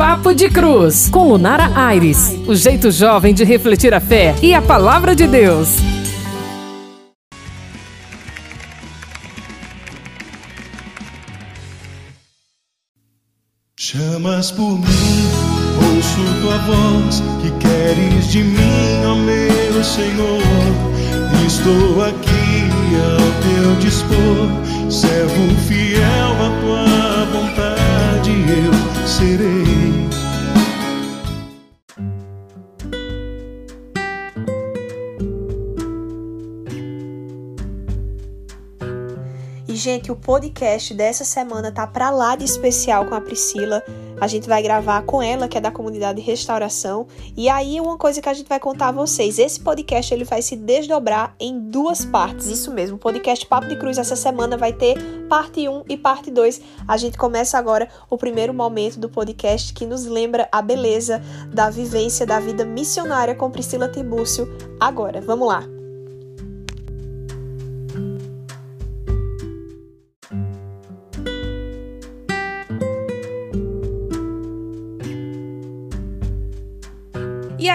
Papo de Cruz, com Lunara Aires. O jeito jovem de refletir a fé e a palavra de Deus. Chamas por mim, ouço tua voz, que queres de mim, ó meu Senhor. Estou aqui ao teu dispor, servo fiel à tua vontade, eu serei. Gente, o podcast dessa semana tá pra lá de especial com a Priscila. A gente vai gravar com ela, que é da comunidade Restauração. E aí, uma coisa que a gente vai contar a vocês: esse podcast ele vai se desdobrar em duas partes. Isso mesmo, o podcast Papo de Cruz essa semana vai ter parte 1 e parte 2. A gente começa agora o primeiro momento do podcast que nos lembra a beleza da vivência da vida missionária com Priscila Tibúrcio. Agora, vamos lá.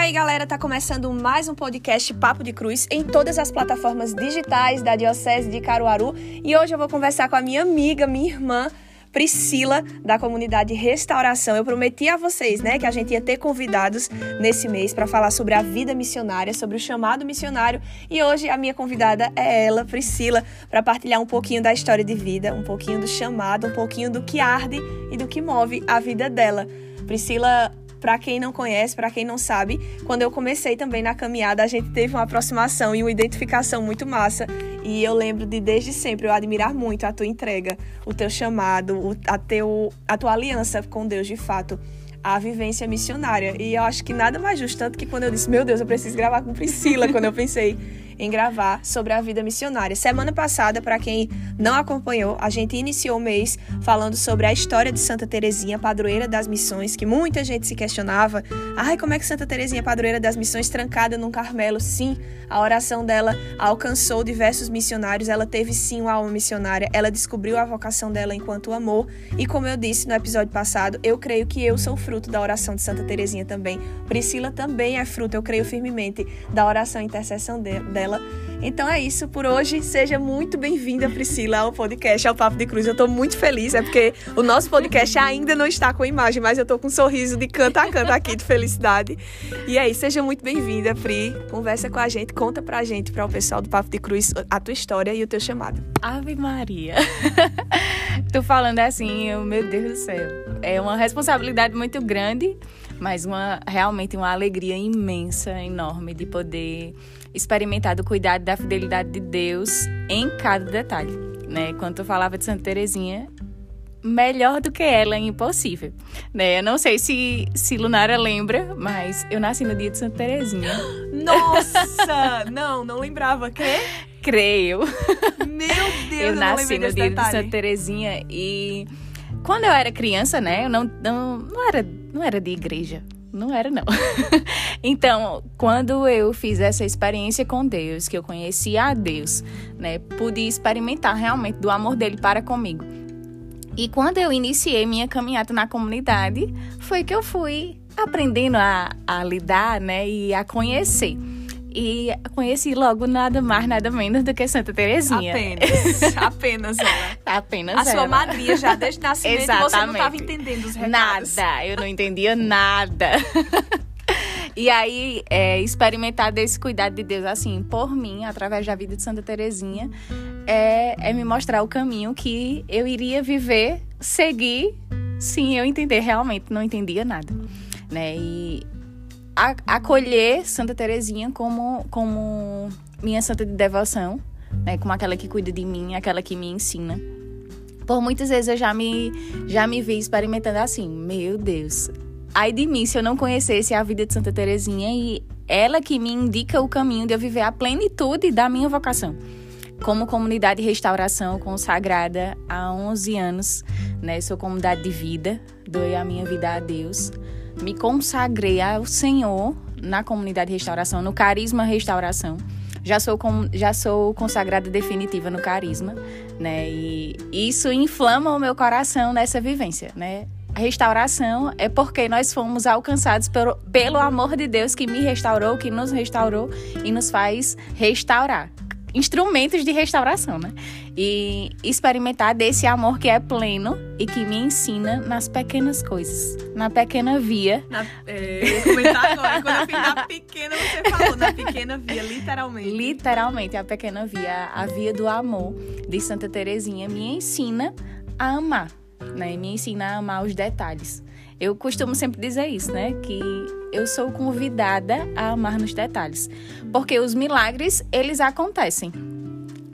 Aí, galera, tá começando mais um podcast Papo de Cruz em todas as plataformas digitais da Diocese de Caruaru. E hoje eu vou conversar com a minha amiga, minha irmã, Priscila, da comunidade Restauração. Eu prometi a vocês, né, que a gente ia ter convidados nesse mês para falar sobre a vida missionária, sobre o chamado missionário. E hoje a minha convidada é ela, Priscila, para partilhar um pouquinho da história de vida, um pouquinho do chamado, um pouquinho do que arde e do que move a vida dela. Priscila para quem não conhece, para quem não sabe, quando eu comecei também na caminhada, a gente teve uma aproximação e uma identificação muito massa. E eu lembro de desde sempre eu admirar muito a tua entrega, o teu chamado, a, teu, a tua aliança com Deus de fato a vivência missionária. E eu acho que nada mais justo, tanto que quando eu disse, meu Deus, eu preciso gravar com Priscila, quando eu pensei em gravar sobre a vida missionária. Semana passada, para quem não acompanhou, a gente iniciou o mês falando sobre a história de Santa Teresinha, padroeira das missões, que muita gente se questionava. Ai, como é que Santa Teresinha, padroeira das missões, trancada num Carmelo? Sim, a oração dela alcançou diversos missionários, ela teve sim uma alma missionária, ela descobriu a vocação dela enquanto amor. E como eu disse no episódio passado, eu creio que eu sou fruto da oração de Santa Teresinha também. Priscila também é fruto, eu creio firmemente, da oração e intercessão dela dela. Então é isso por hoje. Seja muito bem-vinda, Priscila, ao podcast, ao Papo de Cruz. Eu tô muito feliz, é porque o nosso podcast ainda não está com imagem, mas eu tô com um sorriso de canto a canto aqui de felicidade. E aí, seja muito bem-vinda, Pri. Conversa com a gente, conta pra gente, para o pessoal do Papo de Cruz, a tua história e o teu chamado. Ave Maria. tô falando assim, meu Deus do céu. É uma responsabilidade muito grande, mas uma realmente uma alegria imensa, enorme de poder experimentar do cuidado da fidelidade de Deus em cada detalhe, né? Quando eu falava de Santa Teresinha, melhor do que ela é impossível, né? Eu não sei se, se Lunara lembra, mas eu nasci no dia de Santa Teresinha. Nossa! não, não lembrava. Quê? Creio. Meu Deus, eu, eu nasci no dia detalhe. de Santa Teresinha e quando eu era criança, né, eu não, não, não, era, não era de igreja. Não era, não. então, quando eu fiz essa experiência com Deus, que eu conheci a Deus, né, pude experimentar realmente do amor dele para comigo. E quando eu iniciei minha caminhada na comunidade, foi que eu fui aprendendo a, a lidar, né, e a conhecer. E conheci logo nada mais, nada menos do que Santa Terezinha. Apenas. Apenas ela. Apenas A ela. sua madrinha já desde o nascimento Exatamente. você não estava entendendo os recados. Nada, eu não entendia nada. E aí, é, experimentar desse cuidado de Deus, assim, por mim, através da vida de Santa Terezinha, é, é me mostrar o caminho que eu iria viver, seguir, sim, eu entender. Realmente não entendia nada, né? E acolher Santa Terezinha como, como minha santa de devoção, né? Como aquela que cuida de mim, aquela que me ensina. Por muitas vezes eu já me, já me vi experimentando assim, meu Deus, ai de mim se eu não conhecesse a vida de Santa Terezinha e ela que me indica o caminho de eu viver a plenitude da minha vocação. Como comunidade de restauração consagrada há 11 anos, né? Sou comunidade de vida, doei a minha vida a Deus. Me consagrei ao Senhor na comunidade de restauração, no carisma restauração. Já sou, com, já sou consagrada definitiva no carisma, né? E isso inflama o meu coração nessa vivência, né? restauração é porque nós fomos alcançados pelo, pelo amor de Deus que me restaurou, que nos restaurou e nos faz restaurar. Instrumentos de restauração, né? E experimentar desse amor que é pleno e que me ensina nas pequenas coisas, na pequena via. Na, é, eu comentar agora, quando eu na pequena, você falou, na pequena via, literalmente. Literalmente, a pequena via, a via do amor de Santa Terezinha me ensina a amar né? Me ensina a amar os detalhes. Eu costumo sempre dizer isso, né? Que eu sou convidada a amar nos detalhes. Porque os milagres, eles acontecem.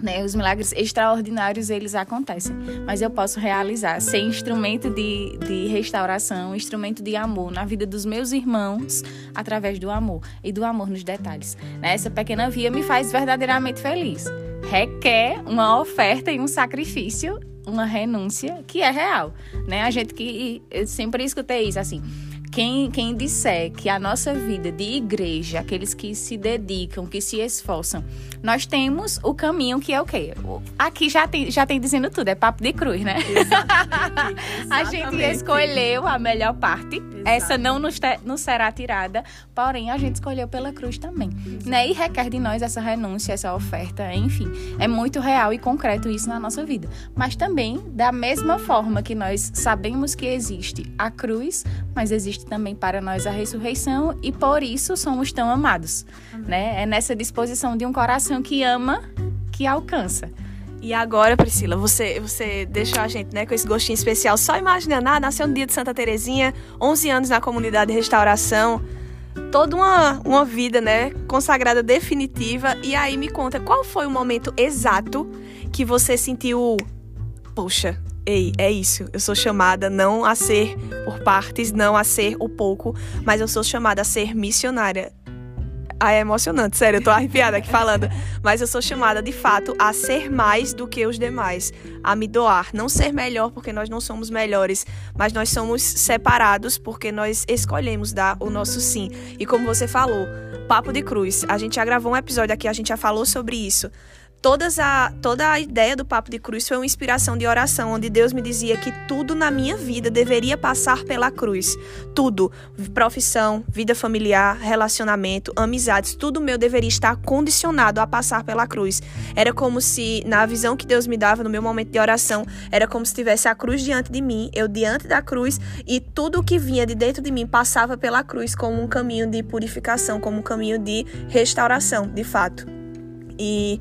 Né? Os milagres extraordinários, eles acontecem. Mas eu posso realizar, ser instrumento de, de restauração, instrumento de amor na vida dos meus irmãos, através do amor. E do amor nos detalhes. Né? Essa pequena via me faz verdadeiramente feliz. Requer uma oferta e um sacrifício uma renúncia que é real, né? A gente que eu sempre escutei isso assim. Quem, quem disser que a nossa vida de igreja, aqueles que se dedicam, que se esforçam, nós temos o caminho que é o quê? Aqui já tem, já tem dizendo tudo, é papo de cruz, né? Exatamente. a gente escolheu a melhor parte. Exatamente. Essa não nos, te, nos será tirada, porém a gente escolheu pela cruz também. Né? E requer de nós essa renúncia, essa oferta, enfim. É muito real e concreto isso na nossa vida. Mas também, da mesma forma que nós sabemos que existe a cruz, mas existe também para nós a ressurreição e por isso somos tão amados. Né? É nessa disposição de um coração coração que ama, que alcança. E agora, Priscila, você, você deixou a gente né, com esse gostinho especial. Só imaginando, ah, nasceu no dia de Santa Terezinha, 11 anos na comunidade de restauração, toda uma, uma vida né, consagrada definitiva. E aí me conta, qual foi o momento exato que você sentiu, poxa, ei, é isso, eu sou chamada não a ser por partes, não a ser o pouco, mas eu sou chamada a ser missionária. Ah, é emocionante, sério, eu tô arrepiada aqui falando. Mas eu sou chamada, de fato, a ser mais do que os demais, a me doar. Não ser melhor porque nós não somos melhores, mas nós somos separados porque nós escolhemos dar o nosso sim. E como você falou, Papo de Cruz, a gente já gravou um episódio aqui, a gente já falou sobre isso todas a, toda a ideia do Papo de Cruz foi uma inspiração de oração, onde Deus me dizia que tudo na minha vida deveria passar pela cruz. Tudo. Profissão, vida familiar, relacionamento, amizades, tudo meu deveria estar condicionado a passar pela cruz. Era como se, na visão que Deus me dava no meu momento de oração, era como se tivesse a cruz diante de mim, eu diante da cruz, e tudo o que vinha de dentro de mim passava pela cruz como um caminho de purificação, como um caminho de restauração, de fato. E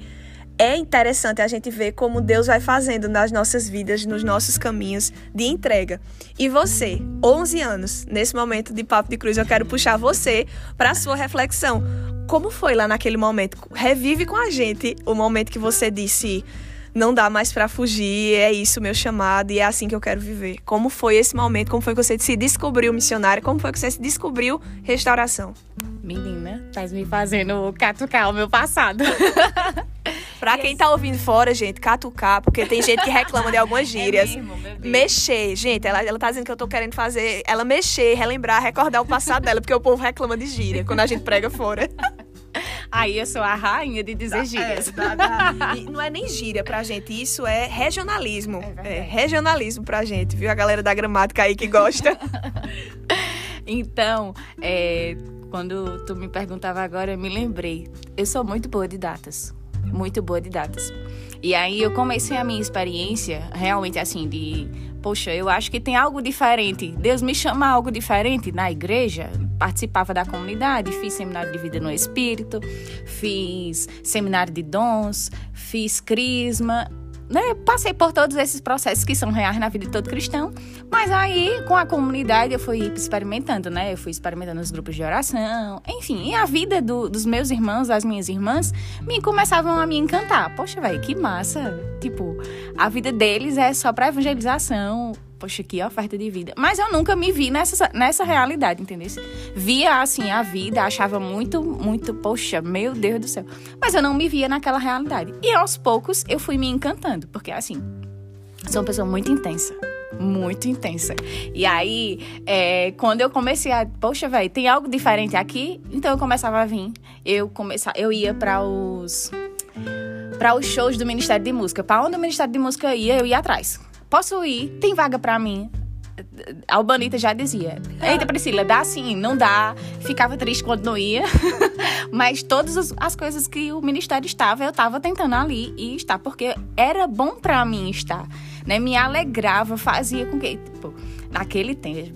é interessante a gente ver como Deus vai fazendo nas nossas vidas, nos nossos caminhos de entrega. E você, 11 anos, nesse momento de Papo de Cruz, eu quero puxar você para a sua reflexão. Como foi lá naquele momento? Revive com a gente o momento que você disse não dá mais para fugir, é isso meu chamado e é assim que eu quero viver. Como foi esse momento? Como foi que você se descobriu missionária? Como foi que você se descobriu restauração? Menina, tá me fazendo catucar o meu passado. Pra quem tá ouvindo fora, gente, catucar, porque tem gente que reclama de algumas é gírias. É mesmo, mexer, gente, ela, ela tá dizendo que eu tô querendo fazer ela mexer, relembrar, recordar o passado dela, porque o povo reclama de gíria quando a gente prega fora. Aí eu sou a rainha de dizer gírias. É, da, da, não é nem gíria pra gente, isso é regionalismo. É, é regionalismo pra gente, viu? A galera da gramática aí que gosta. então, é, quando tu me perguntava agora, eu me lembrei. Eu sou muito boa de datas muito boa de datas. E aí eu comecei a minha experiência realmente assim de, poxa, eu acho que tem algo diferente. Deus me chama algo diferente na igreja. Participava da comunidade, fiz seminário de vida no espírito, fiz seminário de dons, fiz crisma, né, passei por todos esses processos que são reais na vida de todo cristão, mas aí com a comunidade eu fui experimentando, né? Eu fui experimentando os grupos de oração, enfim, e a vida do, dos meus irmãos, das minhas irmãs, me começavam a me encantar. Poxa, velho, que massa! Tipo, a vida deles é só para evangelização, poxa, que oferta de vida. Mas eu nunca me vi nessa, nessa realidade, entendeu? Via, assim, a vida, achava muito, muito, poxa, meu Deus do céu. Mas eu não me via naquela realidade. E aos poucos eu fui me encantando, porque, assim, sou uma pessoa muito intensa muito intensa. E aí, é, quando eu comecei a, poxa, velho, tem algo diferente aqui, então eu começava a vir. Eu começava, eu ia para os para os shows do Ministério de Música. Para onde o Ministério de Música ia, eu ia atrás. Posso ir? Tem vaga para mim? a Albanita já dizia: Eita, Priscila, dá sim, não dá. Ficava triste quando não ia. Mas todas as, as, coisas que o ministério estava, eu estava tentando ali e estar, porque era bom para mim estar. Né? Me alegrava, fazia com que. Tipo, naquele tempo,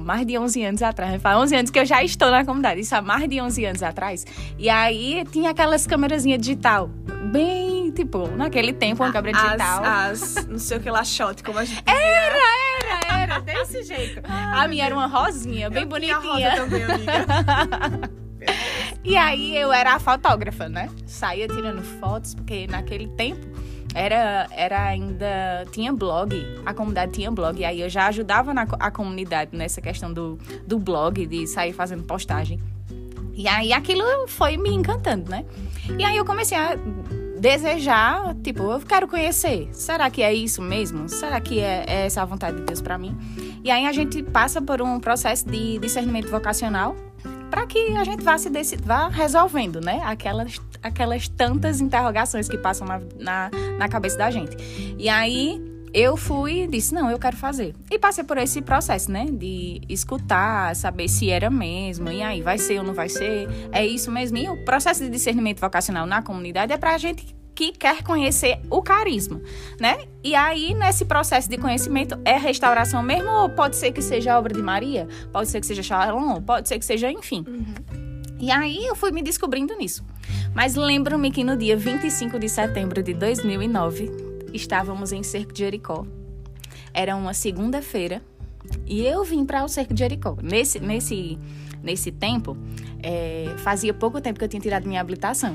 mais de 11 anos atrás, faz 11 anos que eu já estou na comunidade, isso há mais de 11 anos atrás. E aí tinha aquelas câmerazinhas digital, bem, tipo, naquele tempo, uma câmera digital. As, as não sei o que lá, shot, como a gente dizia. Era, era, era, desse jeito. Ai, a minha era uma rosinha, bem eu bonitinha. Rosa também, amiga. e aí eu era a fotógrafa, né? Saía tirando fotos, porque naquele tempo era, era ainda. Tinha blog, a comunidade tinha blog, e aí eu já ajudava na, a comunidade nessa questão do, do blog, de sair fazendo postagem. E aí aquilo foi me encantando, né? E aí eu comecei a desejar, tipo, eu quero conhecer. Será que é isso mesmo? Será que é, é essa a vontade de Deus para mim? E aí a gente passa por um processo de discernimento vocacional para que a gente vá se vá resolvendo, né? Aquelas, aquelas tantas interrogações que passam na, na, na cabeça da gente. E aí eu fui disse, não, eu quero fazer. E passei por esse processo, né? De escutar, saber se era mesmo, e aí, vai ser ou não vai ser, é isso mesmo. E o processo de discernimento vocacional na comunidade é pra gente que quer conhecer o carisma, né? E aí, nesse processo de conhecimento, é restauração mesmo ou pode ser que seja obra de Maria? Pode ser que seja Shalom? Pode ser que seja, enfim. Uhum. E aí, eu fui me descobrindo nisso. Mas lembro-me que no dia 25 de setembro de 2009, estávamos em Cerco de Jericó. Era uma segunda-feira e eu vim para o Cerco de Jericó. Nesse, nesse, nesse tempo, é, fazia pouco tempo que eu tinha tirado minha habilitação.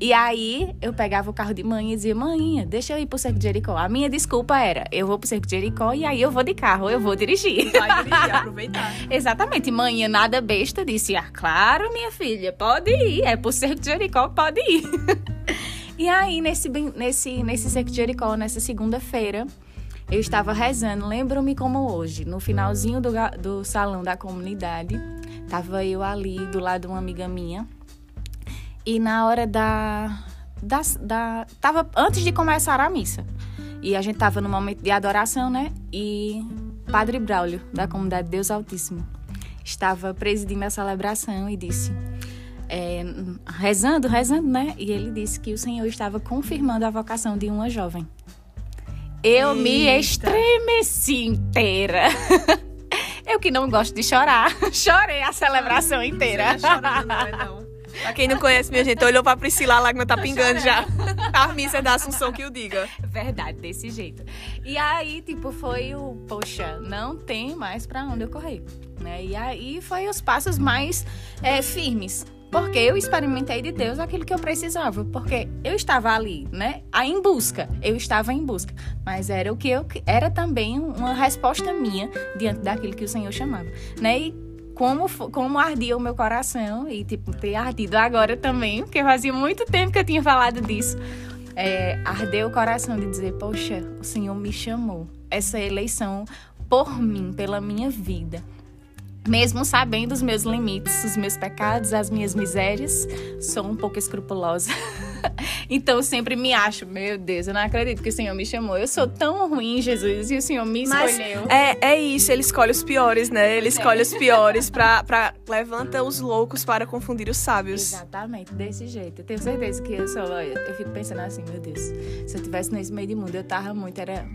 E aí eu pegava o carro de mãe e dizia: Mãe, deixa eu ir pro Cerco de Jericó. A minha desculpa era: eu vou pro Cerco de Jericó e aí eu vou de carro, eu vou dirigir. Vai dirigir, aproveitar. Exatamente. Mãe, nada besta, disse: Ah, claro, minha filha, pode ir. É pro Cerco de Jericó, pode ir. e aí, nesse, nesse, nesse Cerco de Jericó, nessa segunda-feira, eu estava rezando, lembro-me como hoje, no finalzinho do, do salão da comunidade. Tava eu ali do lado de uma amiga minha e na hora da, da, da. Tava antes de começar a missa. E a gente tava no momento de adoração, né? E Padre Braulio, da comunidade Deus Altíssimo, estava presidindo a celebração e disse. É, rezando, rezando, né? E ele disse que o Senhor estava confirmando a vocação de uma jovem. Eu Eita. me estremeci inteira. Eu que não gosto de chorar, chorei a celebração inteira. Não, chorando, não, é não. Pra quem não conhece, minha gente, olhou pra Priscila, a lágrima tá pingando já. A missa da Assunção que o diga. Verdade, desse jeito. E aí, tipo, foi o, poxa, não tem mais pra onde eu correr. Né? E aí foi os passos mais é, firmes. Porque eu experimentei de Deus aquilo que eu precisava. Porque eu estava ali, né? Aí em busca. Eu estava em busca. Mas era o que eu. Era também uma resposta minha diante daquilo que o Senhor chamava. Né? E como, como ardia o meu coração e, tipo, ter ardido agora também, porque fazia muito tempo que eu tinha falado disso. É, ardeu o coração de dizer, poxa, o Senhor me chamou. Essa eleição por mim, pela minha vida mesmo sabendo os meus limites, os meus pecados, as minhas misérias, sou um pouco escrupulosa. então sempre me acho, meu Deus, eu não acredito que o Senhor me chamou. Eu sou tão ruim, Jesus, e o Senhor me escolheu. Mas é, é isso, ele escolhe os piores, né? Ele escolhe é. os piores pra, pra levanta os loucos para confundir os sábios. Exatamente, desse jeito. Eu tenho certeza que eu sou, eu fico pensando assim, meu Deus, se eu tivesse nesse meio de mundo, eu tava muito, era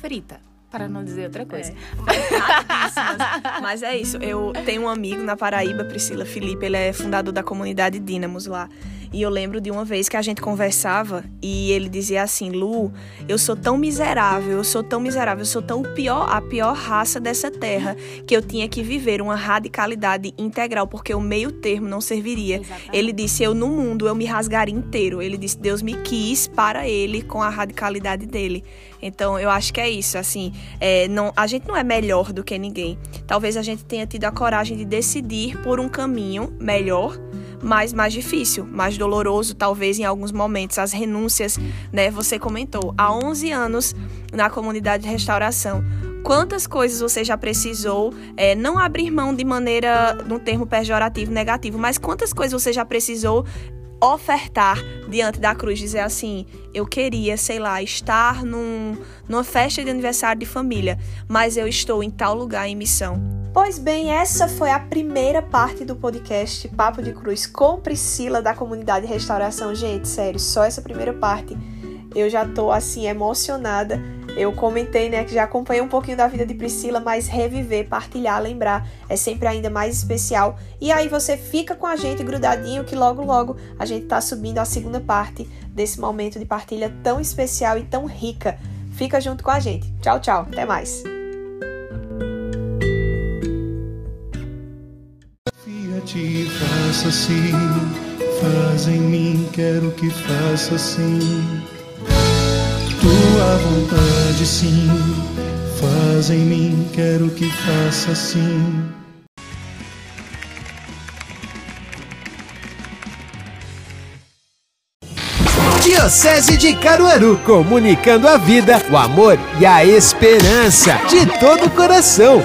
frita para não dizer outra coisa. É, mas é isso. Eu tenho um amigo na Paraíba, Priscila Felipe, ele é fundador da comunidade Dínamos lá. E eu lembro de uma vez que a gente conversava e ele dizia assim: Lu, eu sou tão miserável, eu sou tão miserável, eu sou tão pior, a pior raça dessa terra, que eu tinha que viver uma radicalidade integral, porque o meio termo não serviria. Exatamente. Ele disse: Eu no mundo eu me rasgaria inteiro. Ele disse: Deus me quis para ele com a radicalidade dele. Então eu acho que é isso, assim, é, não, a gente não é melhor do que ninguém. Talvez a gente tenha tido a coragem de decidir por um caminho melhor mas mais difícil, mais doloroso, talvez em alguns momentos. As renúncias, né? Você comentou, há 11 anos na comunidade de restauração. Quantas coisas você já precisou, é, não abrir mão de maneira, num termo pejorativo, negativo, mas quantas coisas você já precisou ofertar diante da cruz, dizer assim: eu queria, sei lá, estar num, numa festa de aniversário de família, mas eu estou em tal lugar em missão. Pois bem, essa foi a primeira parte do podcast Papo de Cruz com Priscila da comunidade Restauração. Gente, sério, só essa primeira parte eu já tô assim emocionada. Eu comentei, né, que já acompanhei um pouquinho da vida de Priscila, mas reviver, partilhar, lembrar é sempre ainda mais especial. E aí você fica com a gente grudadinho que logo logo a gente tá subindo a segunda parte desse momento de partilha tão especial e tão rica. Fica junto com a gente. Tchau, tchau. Até mais. Te faça assim, faz em mim, quero que faça assim. Tua vontade, sim, faz em mim, quero que faça assim. Diocese de Caruaru, comunicando a vida, o amor e a esperança de todo o coração.